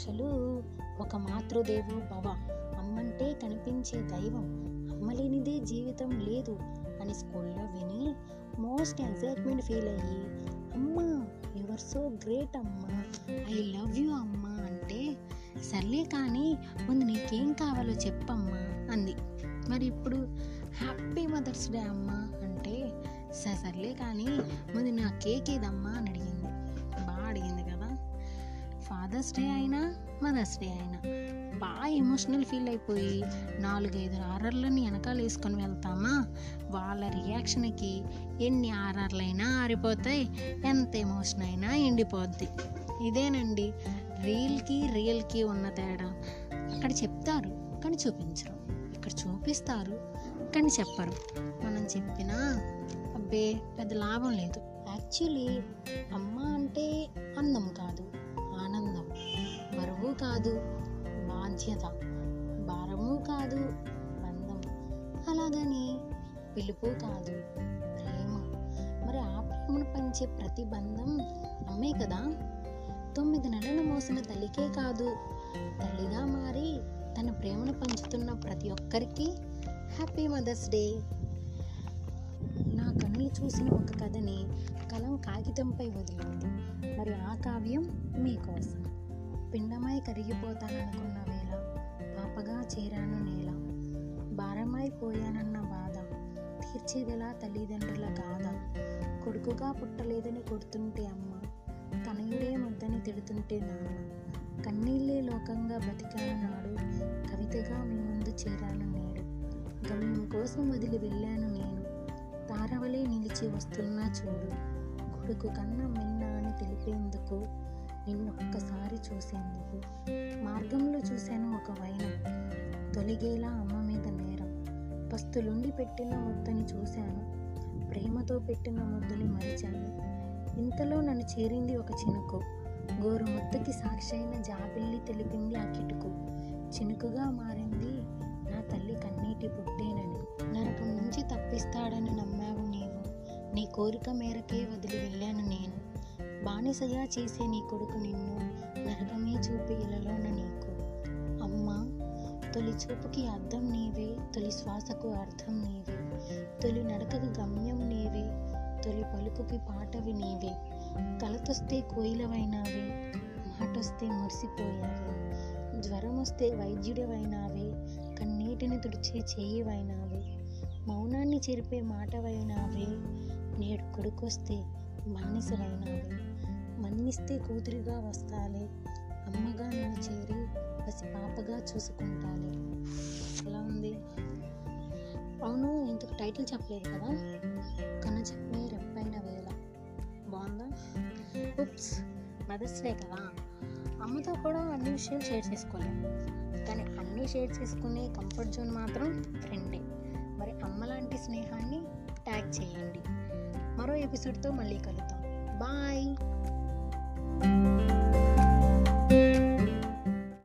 శుభాకాంక్షలు ఒక మాతృదేవో భవ. అమ్మంటే కనిపించే దైవం. అమ్మలేనిదే జీవితం లేదు అని స్కూల్లో విని మోస్ట్ ఎగ్జైట్మెంట్ ఫీల్ అయ్యి అమ్మా యువర్ సో గ్రేట్ అమ్మా. ఐ లవ్ యూ అమ్మా అంటే సర్లే కానీ ముందు నీకేం కావాలో చెప్పమ్మా అంది. మరి ఇప్పుడు హ్యాపీ మదర్స్ డే అమ్మా అంటే సర్లే కానీ ముందు నా కేక్ ఏదమ్మా అని అడిగింది. ఫాదర్స్ డే అయినా మదర్స్ డే అయినా బాగా ఎమోషనల్ ఫీల్ అయిపోయి నాలుగైదు ఆర్ఆర్లని వెనకాల వేసుకొని వెళ్తామా? వాళ్ళ రియాక్షన్కి ఎన్ని ఆర్ఆర్లైనా ఆరిపోతాయి ఎంత ఎమోషన్ అయినా ఎండిపోద్ది. ఇదేనండి రీల్కి రియల్కి ఉన్న తేడా. అక్కడ చెప్తారు కానీ చూపించరు. ఇక్కడ చూపిస్తారు కానీ చెప్పరు. మనం చెప్పినా అబ్బే పెద్ద లాభం లేదు. యాక్చువల్లీ అమ్మ అంటే అందం కాదు. బరువు కాదు బాధ్యత. భారము కాదు బంధం అలాగని పిలుపు కాదు ప్రేమ. మరి ఆ ప్రేమను పంచే ప్రతి బంధం అమ్మే కదా? తొమ్మిది నెలలు మోసిన తల్లికే కాదు తల్లిగా మారి తన ప్రేమను పంచుతున్న ప్రతి ఒక్కరికి హ్యాపీ మదర్స్ డే. నా కనులు చూసిన ఒక కథని కలం కాగితంపై వదిలింది మరి ఆ కావ్యం మీకోసం పిండమై కరిగిపోతాననుకున్న వేళ పాపగా చేరాను నేల. భారమై పోయానన్న బాధ తీర్చేదిలా తల్లిదండ్రుల గాథ? కొడుకుగా పుట్టలేదని కొడుతుంటే అమ్మ తనయుడే ముద్దని తిడుతుంటే నాన్న. కన్నీళ్ళే లోకంగా బతికాను నాడు కవితగా మీ ముందు చేరాను నేడు. గమ్యం కోసం వదిలి వెళ్ళాను నేను. తారవలే నిలిచి వస్తున్నా చూడు. కొడుకు కన్నా మిన్న అని తెలిపేందుకు నిన్నొక్కసారి చూసేందుకు మార్గంలో చూశాను ఒక వైనం. తొలిగేలా అమ్మ మీద నేరం. పస్తులుండి పెట్టిన ముద్దని చూశాను. ప్రేమతో పెట్టిన ముద్దని మరిచాను. ఇంతలో నన్ను చేరింది ఒక చినుకు. గోరు ముద్దకి సాక్షి అయిన జాబిల్లి తెలిపింది ఆ కిటుకు. చినుకుగా మారింది నా తల్లి కన్నీటి పుట్టేనని నరకం నుంచి తప్పిస్తాడని నమ్మావు నీవు. నీ కోరిక మేరకే వదిలి వెళ్ళాను నేను. బానిసగా చేసే నీ కొడుకు నిన్ను నరకమే చూపి ఇలలోన నీకు. అమ్మ తొలి చూపుకి అర్థం నీవే తొలి శ్వాసకు అర్థం నీవే. తొలి నడకకు గమ్యం నీవే తొలి పలుకుకి పాటవి నీవే. కలతొస్తే కోయిలవైనావే మాటొస్తే మురిసిపోయావే. జ్వరం వస్తే వైద్యుడివైనావే కన్నీటిని తుడిచే చేయివైనావే. మౌనాన్ని చెరిపే మాటవైనావే నేడు కొడుకొస్తే మన్నిసవైనావే మన్నిస్తే కూతురిగా వస్తాలి. అమ్మగా నువ్వు చేరి పసి పాపగా చూసుకుంటాలి. ఎలా ఉంది? అవును ఇంతకు టైటిల్ చెప్పలేదు కదా? కన చెప్పే రెప్పైన వేళ. బాగుందా? ఉప్స్ మదర్స్ డే కదా? అమ్మతో కూడా అన్ని విషయాలు షేర్ చేసుకోలేము కానీ అన్నీ షేర్ చేసుకునే కంఫర్ట్ జోన్ మాత్రం ఫ్రెండే మరి అమ్మ లాంటి స్నేహాన్ని ట్యాగ్ చేయండి. ఎపిసోడ్తో మళ్ళీ కలుద్దాం. బాయ్